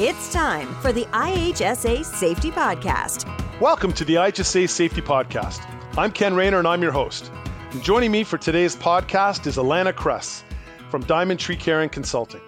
It's time for the IHSA Safety Podcast. Welcome to the IHSA Safety Podcast. I'm Ken Rayner and I'm your host. And joining me for today's podcast is Alana Cress from Diamond Tree Care and Consulting.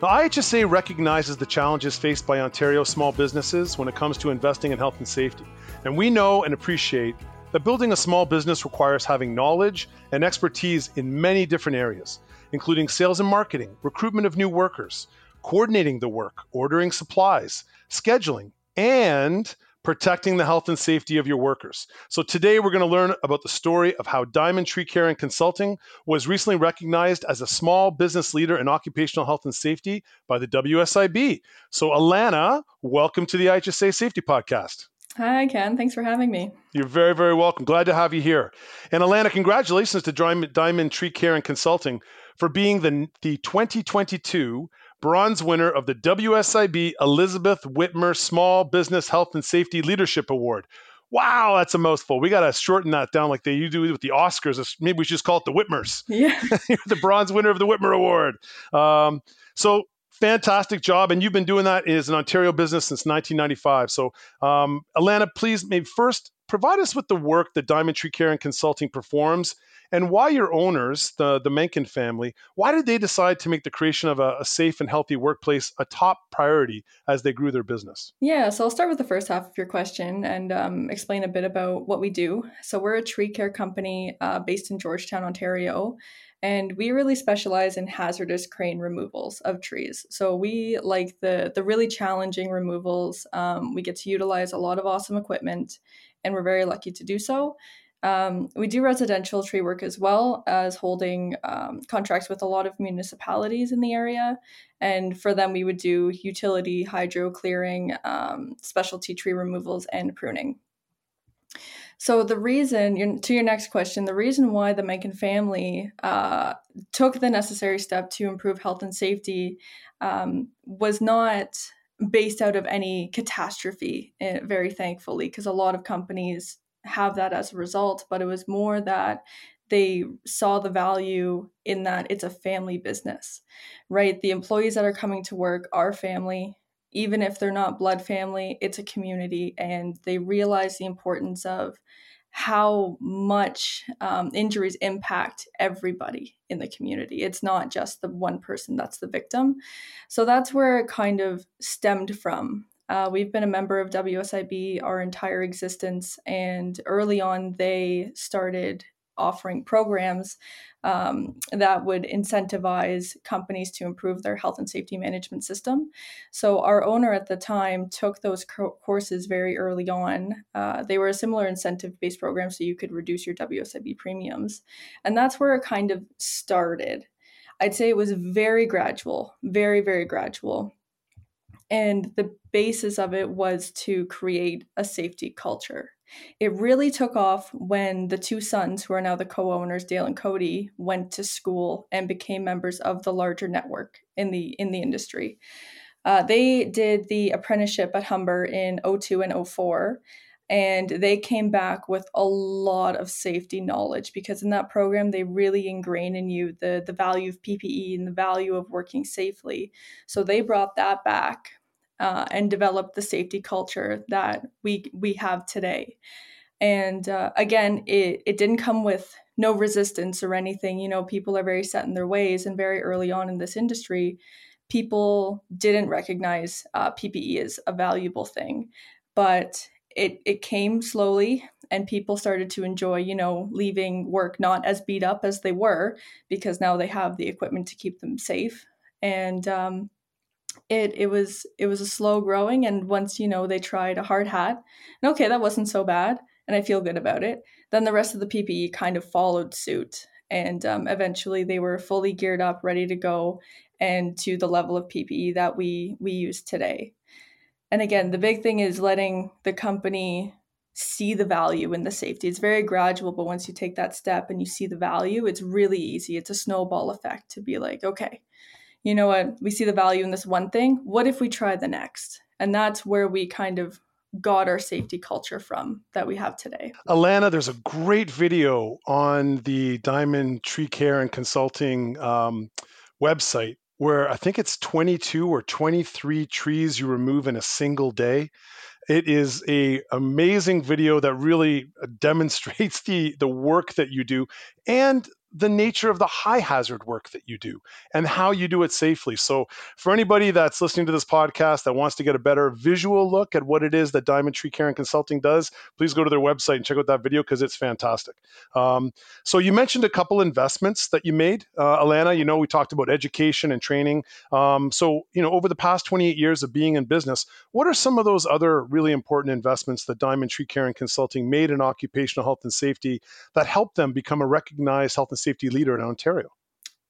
Now, IHSA recognizes the challenges faced by Ontario small businesses when it comes to investing in health and safety. And we know and appreciate that building a small business requires having knowledge and expertise in many different areas, including sales and marketing, recruitment of new workers, coordinating the work, ordering supplies, scheduling, and protecting the health and safety of your workers. So today we're going to learn about the story of how Diamond Tree Care and Consulting was recently recognized as a small business leader in occupational health and safety by the WSIB. So Alana, welcome to the IHSA Safety Podcast. Hi, Ken. Thanks for having me. You're very, very welcome. Glad to have you here. And Alana, congratulations to Diamond Tree Care and Consulting for being the, the 2022 bronze winner of the WSIB Elizabeth Whitmer Small Business Health and Safety Leadership Award. Wow, that's a mouthful. We got to shorten that down like they you do with the Oscars. Maybe we should just call it the Whitmers. Yeah. the bronze winner of the Whitmer Award. Um, so fantastic job. And you've been doing that as an Ontario business since 1995. So, um, Alana, please maybe first provide us with the work that Diamond Tree Care and Consulting performs and why your owners, the, the Mencken family, why did they decide to make the creation of a, a, safe and healthy workplace a top priority as they grew their business? Yeah, so I'll start with the first half of your question and um, explain a bit about what we do. So we're a tree care company uh, based in Georgetown, Ontario. And we really specialize in hazardous crane removals of trees. So we like the the really challenging removals. Um, we get to utilize a lot of awesome equipment, and we're very lucky to do so. Um, we do residential tree work as well as holding um, contracts with a lot of municipalities in the area. And for them, we would do utility, hydro clearing, um, specialty tree removals, and pruning. So the reason, to your next question, the reason why the Mencken family uh, took the necessary step to improve health and safety um, was not based out of any catastrophe. Eh, very thankfully, because a lot of companies have that as a result, but it was more that they saw the value in that it's a family business, right? The employees that are coming to work are family. Even if they're not blood family, it's a community, and they realize the importance of how much um, injuries impact everybody in the community. It's not just the one person that's the victim. So that's where it kind of stemmed from. Uh, we've been a member of WSIB our entire existence, and early on, they started offering programs um, that would incentivize companies to improve their health and safety management system. So, our owner at the time took those co- courses very early on. Uh, they were a similar incentive based program, so you could reduce your WSIB premiums. And that's where it kind of started. I'd say it was very gradual, very, very gradual. And the basis of it was to create a safety culture. It really took off when the two sons, who are now the co owners, Dale and Cody, went to school and became members of the larger network in the, in the industry. Uh, they did the apprenticeship at Humber in 02 and 04 and they came back with a lot of safety knowledge because in that program they really ingrain in you the the value of PPE and the value of working safely. So they brought that back uh, and develop the safety culture that we we have today. And uh, again, it it didn't come with no resistance or anything. You know, people are very set in their ways, and very early on in this industry, people didn't recognize uh, PPE as a valuable thing, but it it came slowly and people started to enjoy you know leaving work not as beat up as they were because now they have the equipment to keep them safe and um, it it was it was a slow growing and once you know they tried a hard hat and okay that wasn't so bad and i feel good about it then the rest of the ppe kind of followed suit and um, eventually they were fully geared up ready to go and to the level of ppe that we we use today. And again the big thing is letting the company see the value in the safety. It's very gradual but once you take that step and you see the value it's really easy. It's a snowball effect to be like okay you know what, we see the value in this one thing. What if we try the next? And that's where we kind of got our safety culture from that we have today. Alana, there's a great video on the Diamond Tree Care and Consulting um, website where I think it's 22 or 23 trees you remove in a single day. It is a amazing video that really demonstrates the the work that you do and the nature of the high hazard work that you do and how you do it safely. So, for anybody that's listening to this podcast that wants to get a better visual look at what it is that Diamond Tree Care and Consulting does, please go to their website and check out that video because it's fantastic. Um, so, you mentioned a couple investments that you made, uh, Alana. You know, we talked about education and training. Um, so, you know, over the past 28 years of being in business, what are some of those other really important investments that Diamond Tree Care and Consulting made in occupational health and safety that helped them become a recognized health and safety leader in Ontario?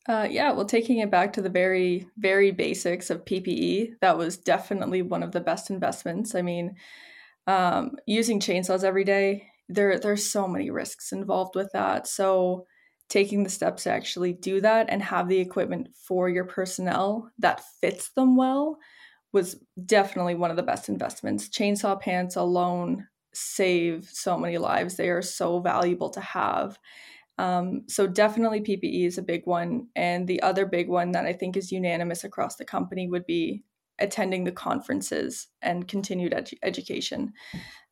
Uh, yeah, well, taking it back to the very, very basics of PPE, that was definitely one of the best investments. I mean, um, using chainsaws every day, there there's so many risks involved with that. So taking the steps to actually do that and have the equipment for your personnel that fits them well was definitely one of the best investments. Chainsaw pants alone save so many lives. They are so valuable to have. Um, so definitely PPE is a big one, and the other big one that I think is unanimous across the company would be attending the conferences and continued edu- education.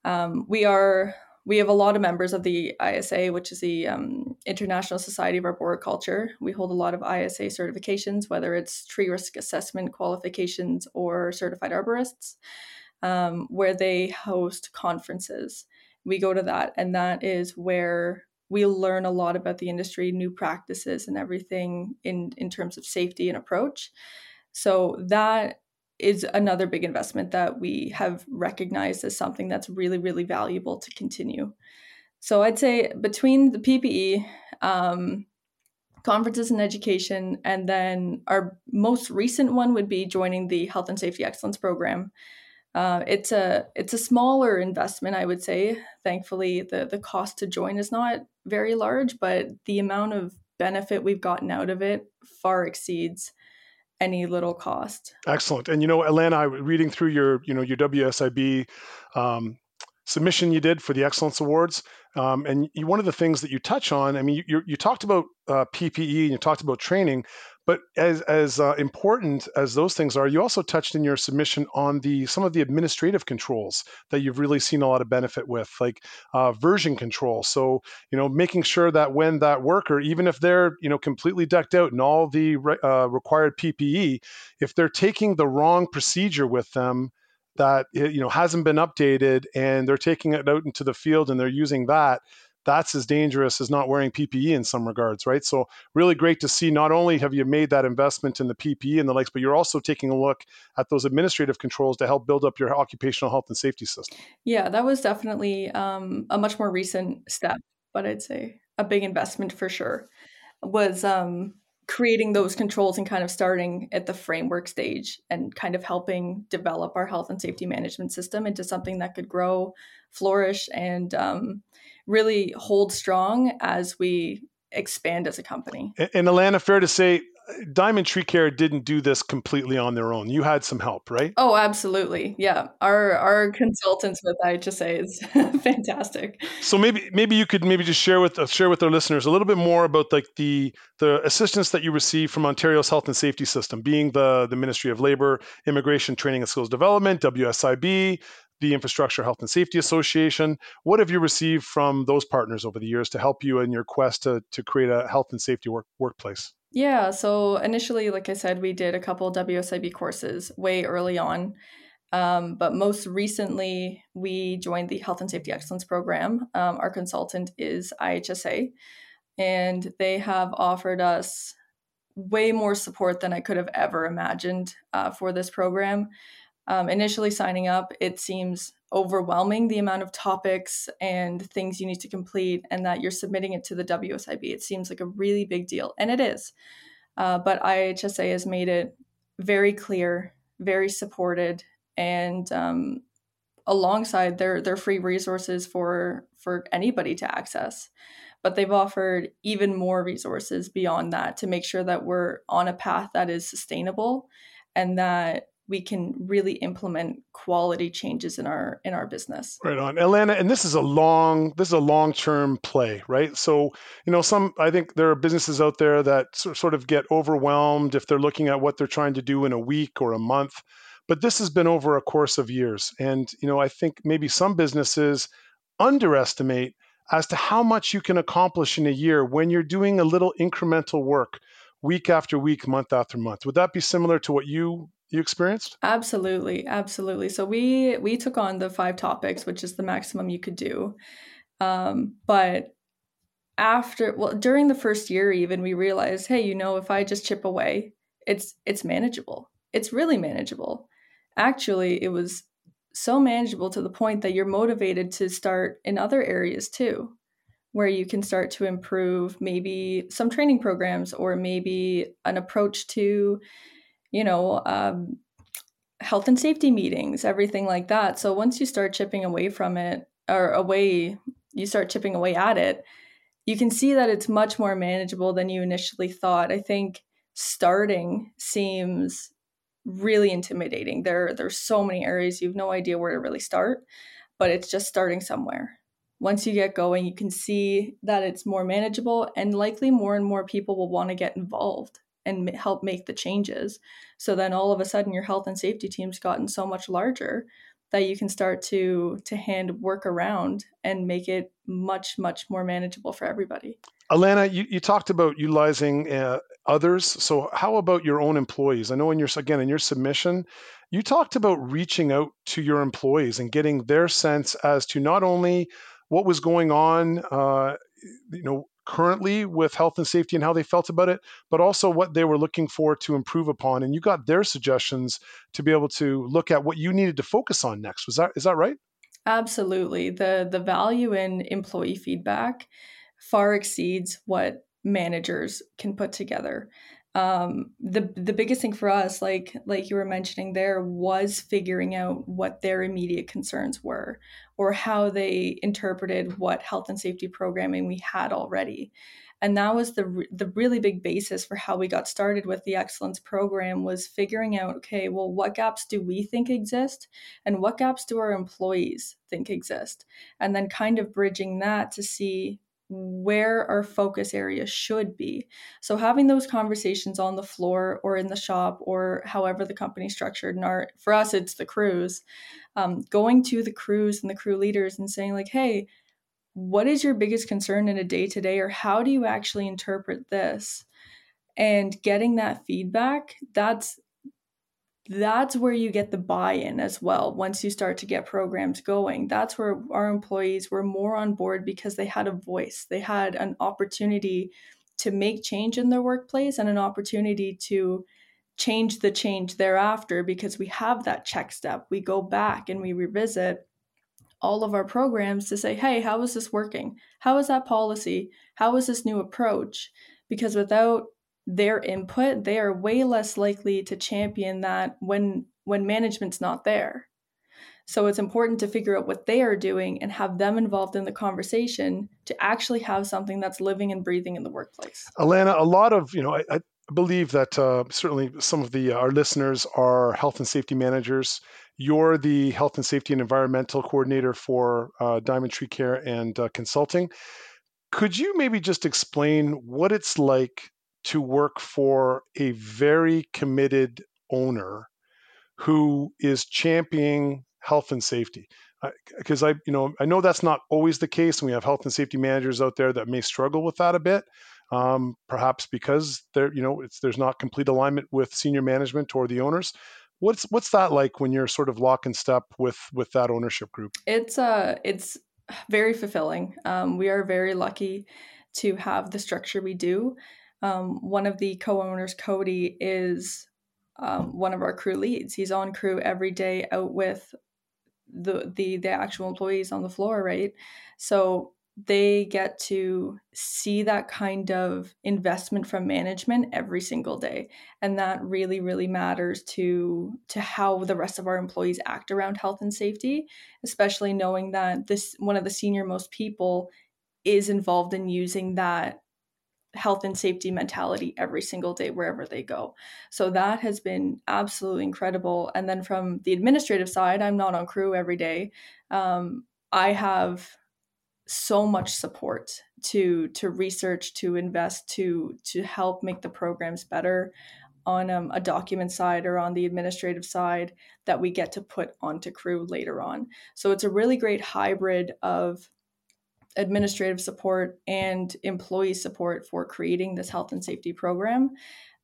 Um, we are we have a lot of members of the ISA, which is the um, International Society of Arboriculture. We hold a lot of ISA certifications, whether it's tree risk assessment qualifications or certified arborists, um, where they host conferences. We go to that, and that is where we'll learn a lot about the industry, new practices, and everything in in terms of safety and approach. So that is another big investment that we have recognized as something that's really really valuable to continue. So I'd say between the PPE. Um, conferences and education and then our most recent one would be joining the health and safety excellence program uh, it's a it's a smaller investment, I would say. Thankfully, the the cost to join is not very large, but the amount of benefit we've gotten out of it far exceeds any little cost. Excellent. And you know, Alana, reading through your you know your WSIB um, submission you did for the Excellence Awards, um, and you, one of the things that you touch on, I mean, you, you talked about uh, PPE and you talked about training, but as as uh, important as those things are, you also touched in your submission on the some of the administrative controls that you've really seen a lot of benefit with, like uh, version control. So you know, making sure that when that worker, even if they're you know completely decked out in all the re- uh, required PPE, if they're taking the wrong procedure with them, that you know hasn't been updated and they're taking it out into the field and they're using that that's as dangerous as not wearing PPE in some regards, right? So really great to see. Not only have you made that investment in the PPE and the likes, but you're also taking a look at those administrative controls to help build up your occupational health and safety system. Yeah, that was definitely um, a much more recent step, but I'd say a big investment for sure. Was um, creating those controls and kind of starting at the framework stage and kind of helping develop our health and safety management system into something that could grow, flourish, and um, really hold strong as we expand as a company. And, and Alana, fair to say, Diamond Tree Care didn't do this completely on their own. You had some help, right? Oh, absolutely. Yeah. Our our consultants with IHSA is fantastic. So maybe maybe you could maybe just share with uh, share with our listeners a little bit more about like the the assistance that you receive from Ontario's health and safety system, being the the Ministry of Labor, Immigration, Training and Skills Development, WSIB, the Infrastructure Health and Safety Association. What have you received from those partners over the years to help you in your quest to, to create a health and safety work, workplace? Yeah, so initially, like I said, we did a couple WSIB courses way early on. Um, but most recently, we joined the Health and Safety Excellence Program. Um, our consultant is IHSA, and they have offered us way more support than I could have ever imagined uh, for this program um, initially signing up, it seems overwhelming the amount of topics and things you need to complete, and that you're submitting it to the WSIB. It seems like a really big deal, and it is. Uh, but IHSA has made it very clear, very supported, and um, alongside their their free resources for for anybody to access. But they've offered even more resources beyond that to make sure that we're on a path that is sustainable and that we can really implement quality changes in our in our business. Right on. Alana. and this is a long this is a long term play right? So you know some i think there are businesses out there that sort of get overwhelmed if they're looking at what they're trying to do in a week or a month but this has been over a course of years. And you know i think maybe some businesses underestimate as to how much you can accomplish in a year when you're doing a little incremental work week after week month after month. Would that be similar to what you you experienced? Absolutely, absolutely. So we we took on the five topics, which is the maximum you could do. Um, but after well, during the first year, even we realized, hey, you know, if I just chip away, it's it's manageable. It's really manageable. Actually, it was so manageable to the point that you're motivated to start in other areas too where you can start to improve maybe some training programs or maybe an approach to you know, um, health and safety meetings, everything like that. So once you start chipping away from it or away, you start chipping away at it, you can see that it's much more manageable than you initially thought. I think starting seems really intimidating. There there's so many areas you have no idea where to really start, but it's just starting somewhere. Once you get going, you can see that it's more manageable and likely more and more people will want to get involved and help make the changes. So then all of a sudden your health and safety team's gotten so much larger that you can start to to hand work around and make it much much more manageable for everybody. Alana, you, you talked about utilizing uh, others. So how about your own employees? I know in your again in your submission, you talked about reaching out to your employees and getting their sense as to not only what was going on, uh, you know, currently with health and safety and how they felt about it, but also what they were looking for to improve upon. And you got their suggestions to be able to look at what you needed to focus on next. Was that is that right? Absolutely. The the value in employee feedback far exceeds what managers can put together um, the the biggest thing for us, like like you were mentioning there, was figuring out what their immediate concerns were, or how they interpreted what health and safety programming we had already, and that was the the really big basis for how we got started with the excellence program was figuring out okay, well, what gaps do we think exist, and what gaps do our employees think exist, and then kind of bridging that to see where our focus area should be. So having those conversations on the floor or in the shop or however the company structured. And our for us, it's the crews. Um, going to the crews and the crew leaders and saying like, "Hey, what is your biggest concern in a day to day, or how do you actually interpret this?" And getting that feedback. That's that's where you get the buy-in as well once you start to get programs going. That's where our employees were more on board because they had a voice. They had an opportunity to make change in their workplace and an opportunity to change the change thereafter because we have that check step. We go back and we revisit all of our programs to say hey how is this working? How is that policy? How is this new approach? Because without their input, they are way less likely to champion that when when management's not there. So it's important to figure out what they are doing and have them involved in the conversation to actually have something that's living and breathing in the workplace. Alana, a lot of you know, I, I believe that uh, certainly some of the uh, our listeners are health and safety managers. You're the health and safety and environmental coordinator for uh, Diamond Tree Care and uh, Consulting. Could you maybe just explain what it's like to work for a very committed owner who is championing health and safety because I, you know, I know that's not always the case, and we have health and safety managers out there that may struggle with that a bit, um, perhaps because there, you know, it's there's not complete alignment with senior management or the owners. What's what's that like when you're sort of lock and step with with that ownership group? It's uh, it's very fulfilling. Um, we are very lucky to have the structure we do um, one of the co-owners, Cody, is um, one of our crew leads. He's on crew every day out with the the the actual employees on the floor, right? So they get to see that kind of investment from management every single day and that really really matters to to how the rest of our employees act around health and safety especially knowing that this one of the senior most people is involved in using that health and safety mentality every single day wherever they go. So that has been absolutely incredible. And then from the administrative side, I'm not on crew every day. Um, I have so much support to to research, to invest, to to help make the programs better on um, a document side or on the administrative side that we get to put onto crew later on. So it's a really great hybrid of administrative support and employee support for creating this health and safety program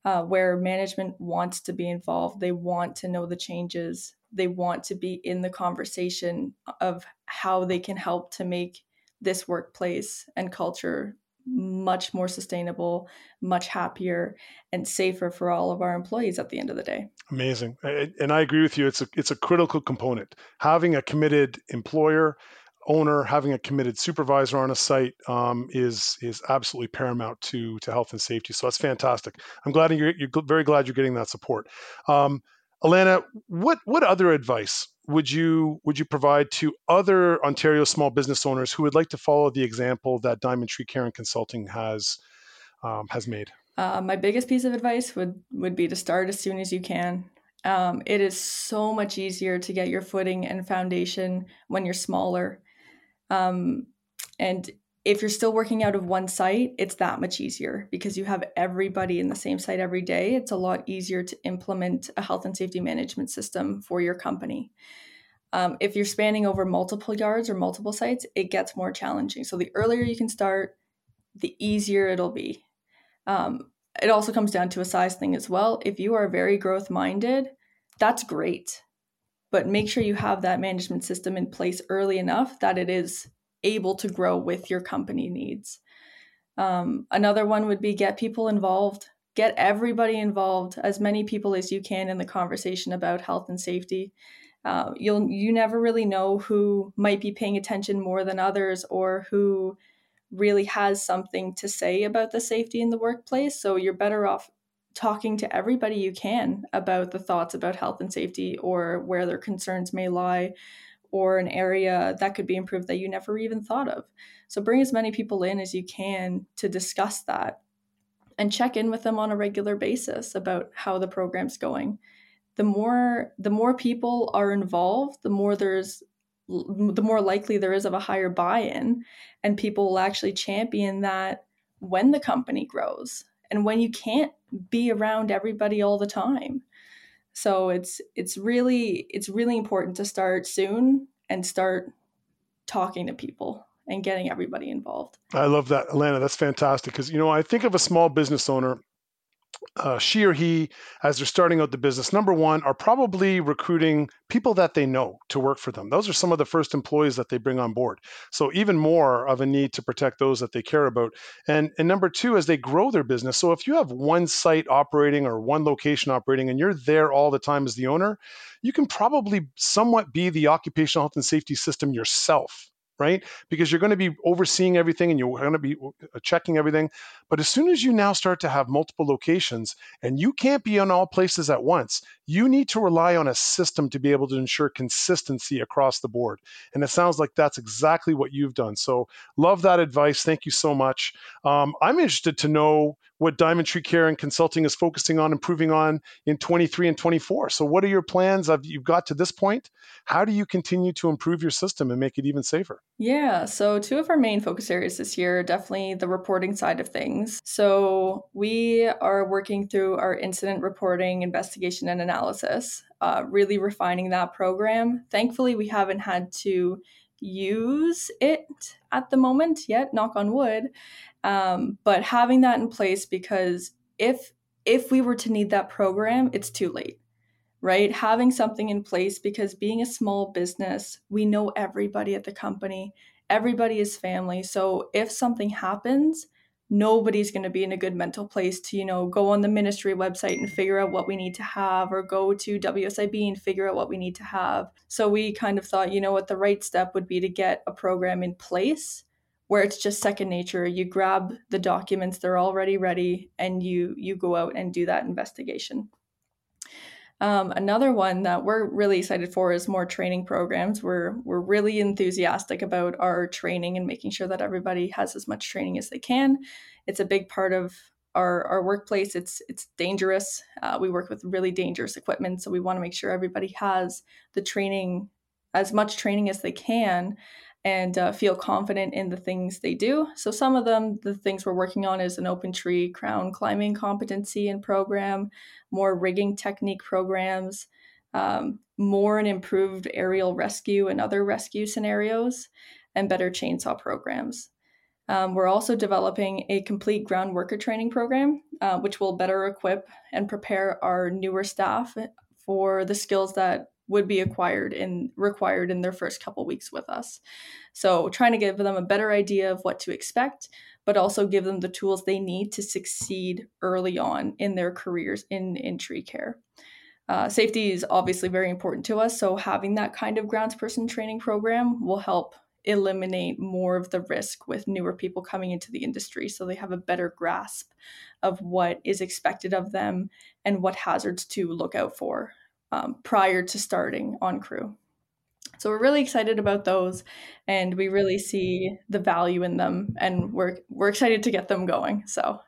uh, where management wants to be involved they want to know the changes they want to be in the conversation of how they can help to make this workplace and culture much more sustainable, much happier, and safer for all of our employees at the end of the day. Amazing, and I agree with you. It's a it's a critical component. Having a committed employer owner having a committed supervisor on a site um, is is absolutely paramount to to health and safety. So that's fantastic. I'm glad you're, you're very glad you're getting that support. Um, Alana, what what other advice would you would you provide to other Ontario small business owners who would like to follow the example that Diamond Tree Care and Consulting has um, has made? Uh, my biggest piece of advice would would be to start as soon as you can. Um, it is so much easier to get your footing and foundation when you're smaller um, and if you're still working out of one site, it's that much easier because you have everybody in the same site every day. It's a lot easier to implement a health and safety management system for your company. Um, if you're spanning over multiple yards or multiple sites, it gets more challenging. So the earlier you can start, the easier it'll be. Um, it also comes down to a size thing as well. If you are very growth minded, that's great but make sure you have that management system in place early enough that it is able to grow with your company needs. Um, another one would be get people involved, get everybody involved, as many people as you can in the conversation about health and safety. Uh, you'll you never really know who might be paying attention more than others or who really has something to say about the safety in the workplace. So you're better off talking to everybody you can about the thoughts about health and safety or where their concerns may lie or an area that could be improved that you never even thought of. So bring as many people in as you can to discuss that and check in with them on a regular basis about how the program's going. The more the more people are involved, the more there's the more likely there is of a higher buy-in and people will actually champion that when the company grows and when you can't be around everybody all the time. So it's it's really it's really important to start soon and start talking to people and getting everybody involved. I love that alana that's fantastic because you know i think of a small business owner uh, she or he, as they're starting out the business, number one, are probably recruiting people that they know to work for them. Those are some of the first employees that they bring on board. So, even more of a need to protect those that they care about. And, and number two, as they grow their business. So, if you have one site operating or one location operating and you're there all the time as the owner, you can probably somewhat be the occupational health and safety system yourself right? Because you're going to be overseeing everything and you're going to be uh, checking everything. But as soon as you now start to have multiple locations and you can't be in all places at once, you need to rely on a system to be able to ensure consistency across the board. And it sounds like that's exactly what you've done. So, love that advice. Thank you so much. Um, I'm interested to know what Diamond Tree Care and Consulting is focusing on improving on in 23 and 24. So, what are your plans? You've got to this point. How do you continue to improve your system and make it even safer? Yeah, so two of our main focus areas this year definitely the reporting side of things. So, we are working through our incident reporting, investigation, and analysis, uh, really refining that program. Thankfully, we haven't had to use it at the moment yet, knock on wood. Um, but having that in place because if if we were to need that program, it's too late, right? Having something in place because being a small business, we know everybody at the company, everybody is family. So if something happens, nobody's going to be in a good mental place to you know go on the ministry website and figure out what we need to have or go to WSIB and figure out what we need to have so we kind of thought you know what the right step would be to get a program in place where it's just second nature you grab the documents they're already ready and you you go out and do that investigation Um, another one that we're really excited for is more training programs. We're we're really enthusiastic about our training and making sure that everybody has as much training as they can. It's a big part of our, our workplace. It's it's dangerous. Uh, we work with really dangerous equipment, so we want to make sure everybody has the training, as much training as they can, and uh, feel confident in the things they do. So some of them, the things we're working on is an open tree crown climbing competency and program, more rigging technique programs, um, more and improved aerial rescue and other rescue scenarios, and better chainsaw programs. Um, we're also developing a complete ground worker training program, uh, which will better equip and prepare our newer staff for the skills that would be acquired and required in their first couple weeks with us. So trying to give them a better idea of what to expect, but also give them the tools they need to succeed early on in their careers in, in tree care. Uh, safety is obviously very important to us, so having that kind of groundsperson training program will help eliminate more of the risk with newer people coming into the industry so they have a better grasp of what is expected of them and what hazards to look out for um, prior to starting on crew. So we're really excited about those, and we really see the value in them, and we're we're excited to get them going. So,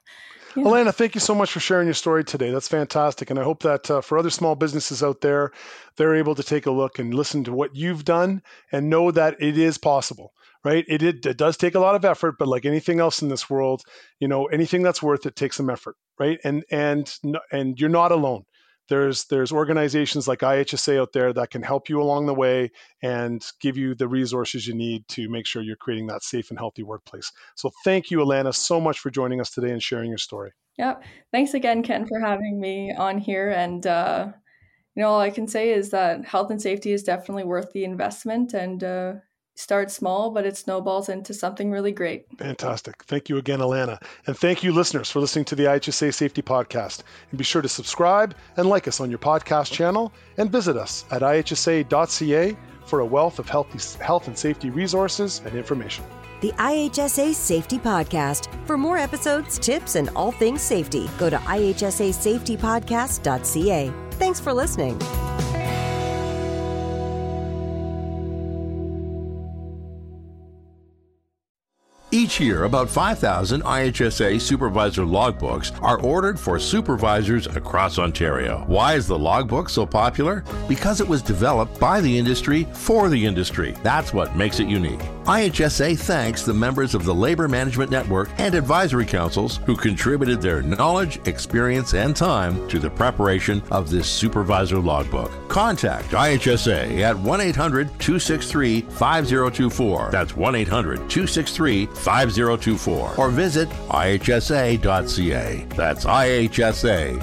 yeah. Alana, thank you so much for sharing your story today. That's fantastic, and I hope that uh, for other small businesses out there, they're able to take a look and listen to what you've done and know that it is possible. Right? It, it, it does take a lot of effort, but like anything else in this world, you know, anything that's worth it takes some effort, right? And and and you're not alone there's there's organizations like IHSA out there that can help you along the way and give you the resources you need to make sure you're creating that safe and healthy workplace. So thank you, Alana, so much for joining us today and sharing your story. Yeah, thanks again, Ken, for having me on here. And uh, you know, all I can say is that health and safety is definitely worth the investment, and uh, starts small, but it snowballs into something really great. Fantastic. Thank you again, Alana. And thank you, listeners, for listening to the IHSA Safety Podcast. And be sure to subscribe and like us on your podcast channel and visit us at ihsa.ca for a wealth of healthy, health and safety resources and information. The IHSA Safety Podcast. For more episodes, tips, and all things safety, go to ihsasafetypodcast.ca. Thanks for listening. Each year, about 5,000 IHSA supervisor logbooks are ordered for supervisors across Ontario. Why is the logbook so popular? Because it was developed by the industry for the industry. That's what makes it unique. IHSA thanks the members of the Labor Management Network and advisory councils who contributed their knowledge, experience, and time to the preparation of this supervisor logbook. Contact IHSA at 1 800 263 5024. That's 1 800 263 5024 or visit ihsa.ca. That's ihsa.ca.